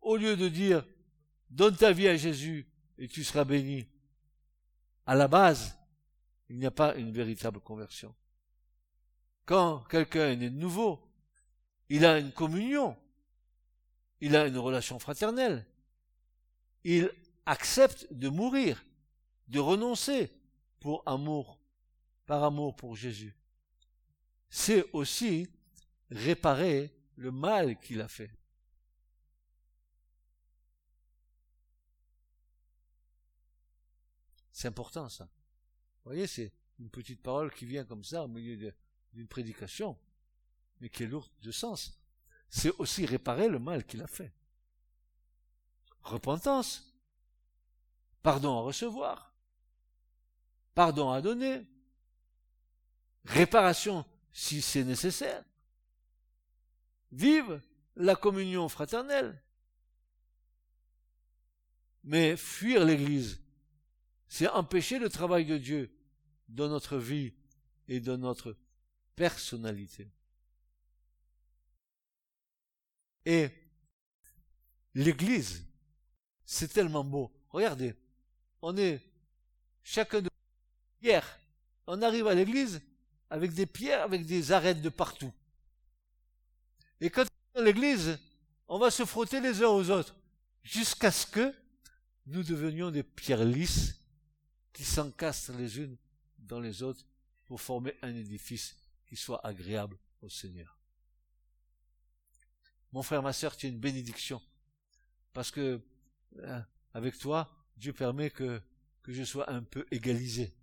Au lieu de dire, donne ta vie à Jésus et tu seras béni. À la base, il n'y a pas une véritable conversion. Quand quelqu'un est né de nouveau, il a une communion, il a une relation fraternelle, il accepte de mourir, de renoncer pour amour par amour pour Jésus. C'est aussi réparer le mal qu'il a fait. C'est important ça. Vous voyez, c'est une petite parole qui vient comme ça au milieu d'une prédication, mais qui est lourde de sens. C'est aussi réparer le mal qu'il a fait. Repentance, pardon à recevoir, pardon à donner, réparation si c'est nécessaire. Vive la communion fraternelle. Mais fuir l'Église, c'est empêcher le travail de Dieu dans notre vie et dans notre personnalité. Et l'Église, c'est tellement beau. Regardez, on est chacun de pierres. On arrive à l'église avec des pierres, avec des arêtes de partout. Et quand on est dans l'église, on va se frotter les uns aux autres, jusqu'à ce que nous devenions des pierres lisses qui s'encastrent les unes dans les autres pour former un édifice qui soit agréable au Seigneur. Mon frère, ma sœur, tu es une bénédiction. Parce que, hein, avec toi, Dieu permet que, que je sois un peu égalisé.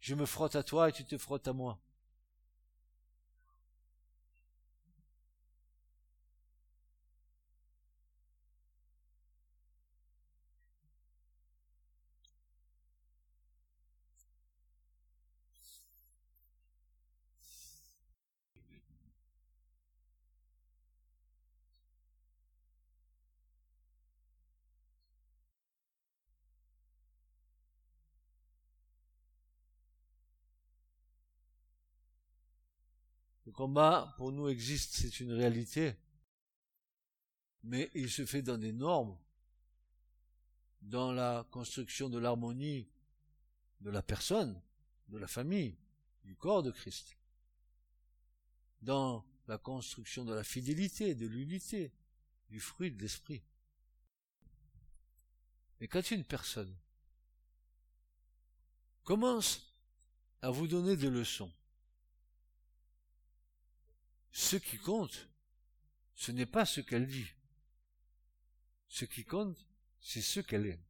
Je me frotte à toi et tu te frottes à moi. Combat, pour nous, existe, c'est une réalité. Mais il se fait dans des normes, dans la construction de l'harmonie de la personne, de la famille, du corps de Christ, dans la construction de la fidélité, de l'unité, du fruit de l'esprit. Mais quand une personne commence à vous donner des leçons, ce qui compte, ce n'est pas ce qu'elle dit. Ce qui compte, c'est ce qu'elle est.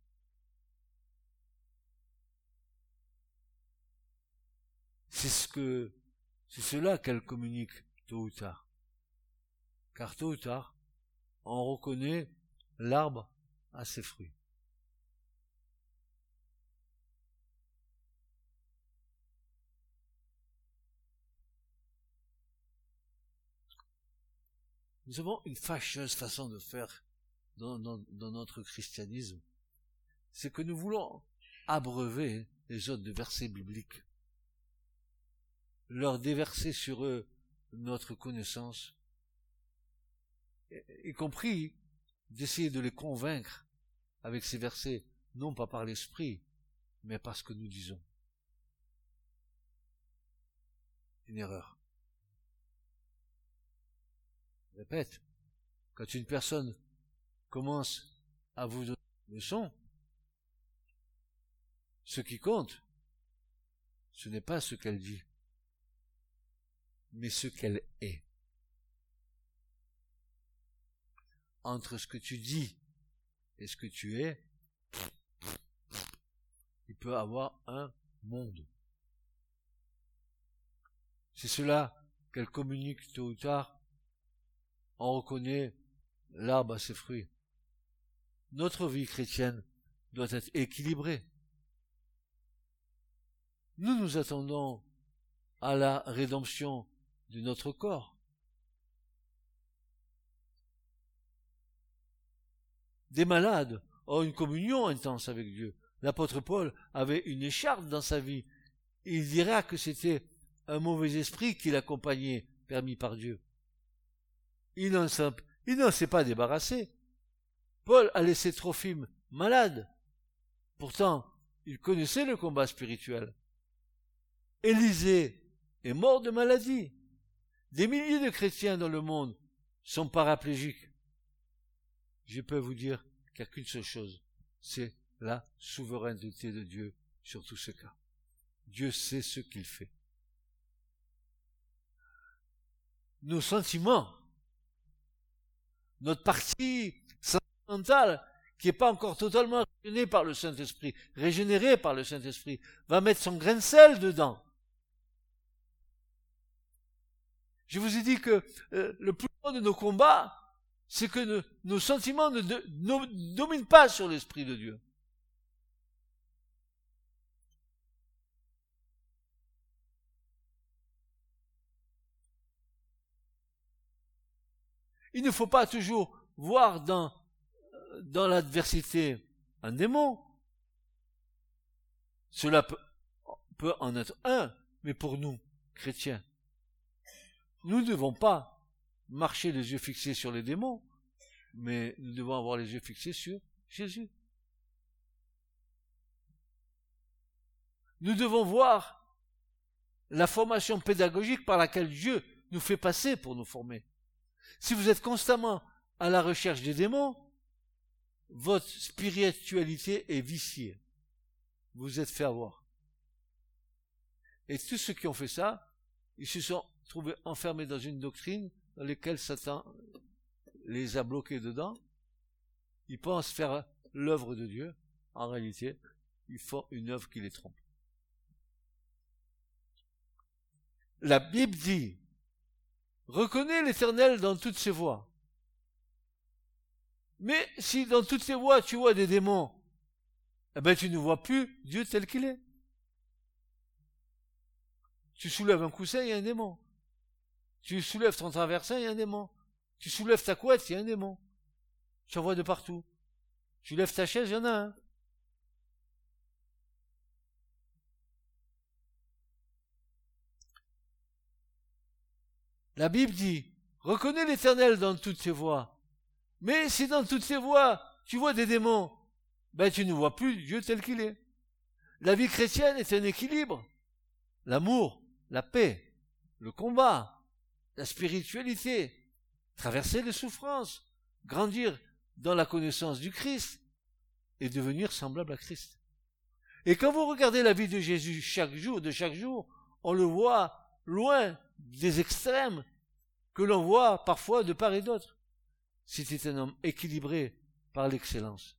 C'est ce que, c'est cela qu'elle communique tôt ou tard. Car tôt ou tard, on reconnaît l'arbre à ses fruits. Nous avons une fâcheuse façon de faire dans, notre christianisme. C'est que nous voulons abreuver les autres versets bibliques, leur déverser sur eux notre connaissance, y compris d'essayer de les convaincre avec ces versets, non pas par l'esprit, mais par ce que nous disons. Une erreur. Répète, quand une personne commence à vous donner une leçon, ce qui compte, ce n'est pas ce qu'elle dit, mais ce qu'elle est. Entre ce que tu dis et ce que tu es, il peut avoir un monde. C'est cela qu'elle communique tôt ou tard on reconnaît l'arbre à ses fruits. Notre vie chrétienne doit être équilibrée. Nous nous attendons à la rédemption de notre corps. Des malades ont une communion intense avec Dieu. L'apôtre Paul avait une écharpe dans sa vie. Il dira que c'était un mauvais esprit qui l'accompagnait, permis par Dieu. Il n'en s'est pas débarrassé. Paul a laissé Trophime malade. Pourtant, il connaissait le combat spirituel. Élisée est mort de maladie. Des milliers de chrétiens dans le monde sont paraplégiques. Je peux vous dire qu'il n'y a qu'une seule chose, c'est la souveraineté de Dieu sur tout ce cas. Dieu sait ce qu'il fait. Nos sentiments, notre partie sentimentale, qui n'est pas encore totalement régénérée par le Saint-Esprit, régénérée par le Saint-Esprit, va mettre son grain de sel dedans. Je vous ai dit que euh, le plus grand de nos combats, c'est que nos sentiments ne dominent pas sur l'Esprit de Dieu. Il ne faut pas toujours voir dans, l'adversité un démon. Cela peut, peut en être un, mais pour nous, chrétiens, nous ne devons pas marcher les yeux fixés sur les démons, mais nous devons avoir les yeux fixés sur Jésus. Nous devons voir la formation pédagogique par laquelle Dieu nous fait passer pour nous former. Si vous êtes constamment à la recherche des démons, votre spiritualité est viciée. Vous êtes fait avoir. Et tous ceux qui ont fait ça, ils se sont trouvés enfermés dans une doctrine dans laquelle Satan les a bloqués dedans. Ils pensent faire l'œuvre de Dieu. En réalité, ils font une œuvre qui les trompe. La Bible dit Reconnais l'Éternel dans toutes ses voies. Mais si dans toutes ses voies tu vois des démons, eh ben tu ne vois plus Dieu tel qu'il est. Tu soulèves un coussin, il y a un démon. Tu soulèves ton traversin, il y a un démon. Tu soulèves ta couette, il y a un démon. Tu en vois de partout. Tu lèves ta chaise, il y en a un. La Bible dit, reconnais l'éternel dans toutes ses voies. Mais si dans toutes ses voies, tu vois des démons, ben tu ne vois plus Dieu tel qu'il est. La vie chrétienne est un équilibre. L'amour, la paix, le combat, la spiritualité, traverser les souffrances, grandir dans la connaissance du Christ et devenir semblable à Christ. Et quand vous regardez la vie de Jésus chaque jour, de chaque jour, on le voit loin des extrêmes que l'on voit parfois de part et d'autre. C'était un homme équilibré par l'excellence.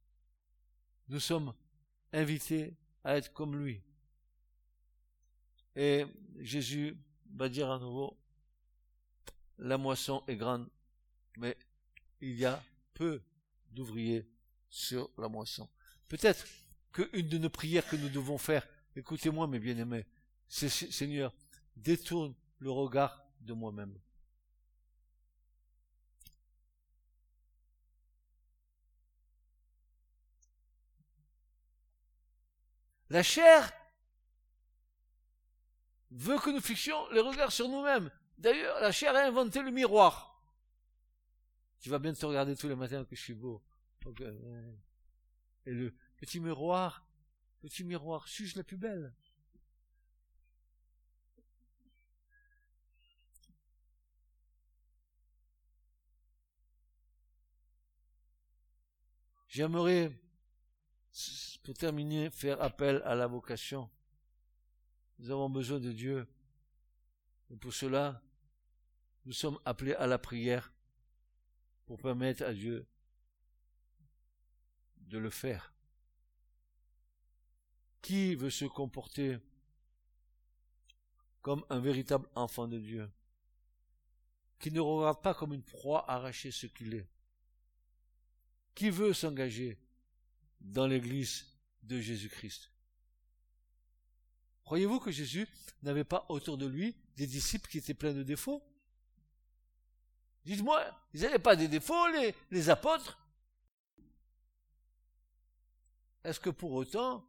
Nous sommes invités à être comme lui. Et Jésus va dire à nouveau, la moisson est grande, mais il y a peu d'ouvriers sur la moisson. Peut-être qu'une de nos prières que nous devons faire, écoutez-moi mes bien-aimés, c'est Seigneur, détourne le regard de moi-même. La chair veut que nous fixions les regards sur nous-mêmes. D'ailleurs, la chair a inventé le miroir. Tu vas bien te regarder tous les matins que je suis beau. Et le petit miroir, petit miroir, suis-je la plus belle J'aimerais, pour terminer, faire appel à la vocation. Nous avons besoin de Dieu. Et pour cela, nous sommes appelés à la prière pour permettre à Dieu de le faire. Qui veut se comporter comme un véritable enfant de Dieu, qui ne regarde pas comme une proie arrachée ce qu'il est, qui veut s'engager dans l'église de Jésus-Christ? Croyez-vous que Jésus n'avait pas autour de lui des disciples qui étaient pleins de défauts? Dites-moi, ils n'avaient pas des défauts, les, apôtres? Est-ce que pour autant,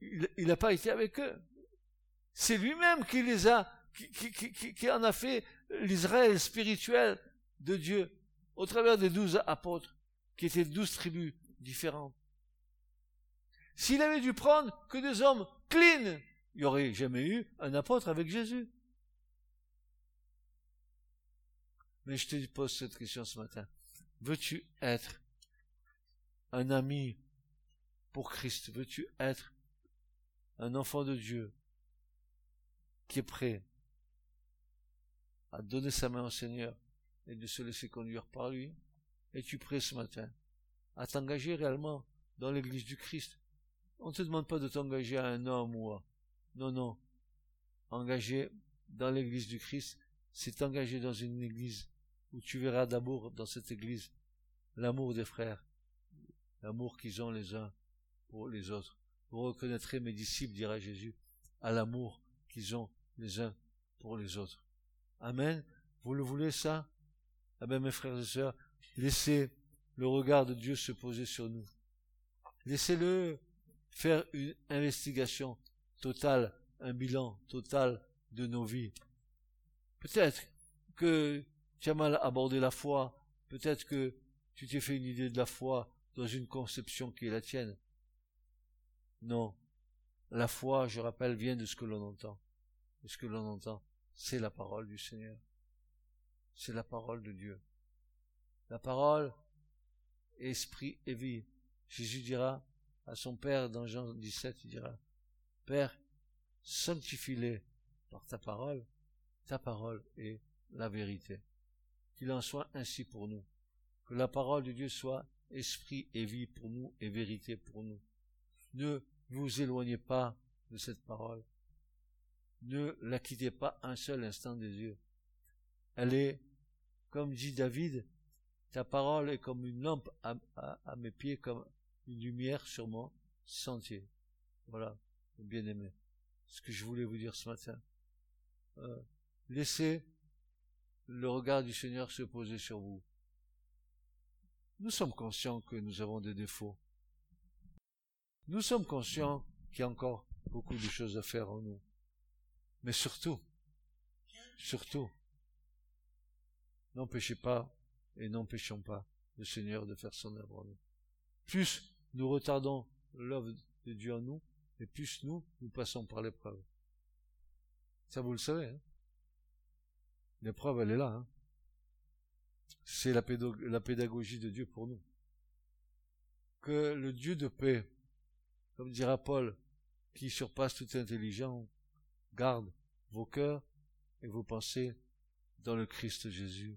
il n'a pas été avec eux? C'est lui-même qui les a, qui en a fait l'Israël spirituel de Dieu au travers des douze apôtres, qui étaient douze tribus différentes. S'il avait dû prendre que des hommes clean, il n'y aurait jamais eu un apôtre avec Jésus. Mais je te pose cette question ce matin. Veux-tu être un ami pour Christ? Veux-tu être un enfant de Dieu qui est prêt à donner sa main au Seigneur et de se laisser conduire par lui, es-tu prêt ce matin à t'engager réellement dans l'église du Christ On ne te demande pas de t'engager à un homme ou à... Non, non. Engager dans l'église du Christ, c'est t'engager dans une église où tu verras d'abord dans cette église l'amour des frères, l'amour qu'ils ont les uns pour les autres. Vous reconnaîtrez mes disciples, dira Jésus, à l'amour qu'ils ont les uns pour les autres. Amen. Vous le voulez ça? Ah ben mes frères et sœurs, laissez le regard de Dieu se poser sur nous. Laissez-le faire une investigation totale, un bilan total de nos vies. Peut-être que tu as mal abordé la foi, peut-être que tu t'es fait une idée de la foi dans une conception qui est la tienne. Non. La foi, je rappelle, vient de ce que l'on entend. Et ce que l'on entend, c'est la parole du Seigneur. C'est la parole de Dieu. La parole, esprit et vie. Jésus dira à son Père dans Jean 17, il dira, Père, sanctifie-les par ta parole, ta parole est la vérité. Qu'il en soit ainsi pour nous. Que la parole de Dieu soit esprit et vie pour nous et vérité pour nous. Ne vous éloignez pas de cette parole. Ne la quittez pas un seul instant des yeux. Elle est, comme dit David, ta parole est comme une lampe à, mes pieds, comme une lumière sur mon sentier. Voilà, bien aimé. Ce que je voulais vous dire ce matin. Euh, laissez le regard du Seigneur se poser sur vous. Nous sommes conscients que nous avons des défauts. Nous sommes conscients qu'il y a encore beaucoup de choses à faire en nous. Mais surtout, surtout, n'empêchez pas et n'empêchons pas le Seigneur de faire son œuvre en nous. Plus nous retardons l'œuvre de Dieu en nous, et plus nous, nous passons par l'épreuve. Ça, vous le savez. Hein l'épreuve, elle est là. Hein C'est la, la pédagogie de Dieu pour nous. Que le Dieu de paix, comme dira Paul, qui surpasse toute intelligence, garde vos cœurs et vos pensées dans le Christ Jésus.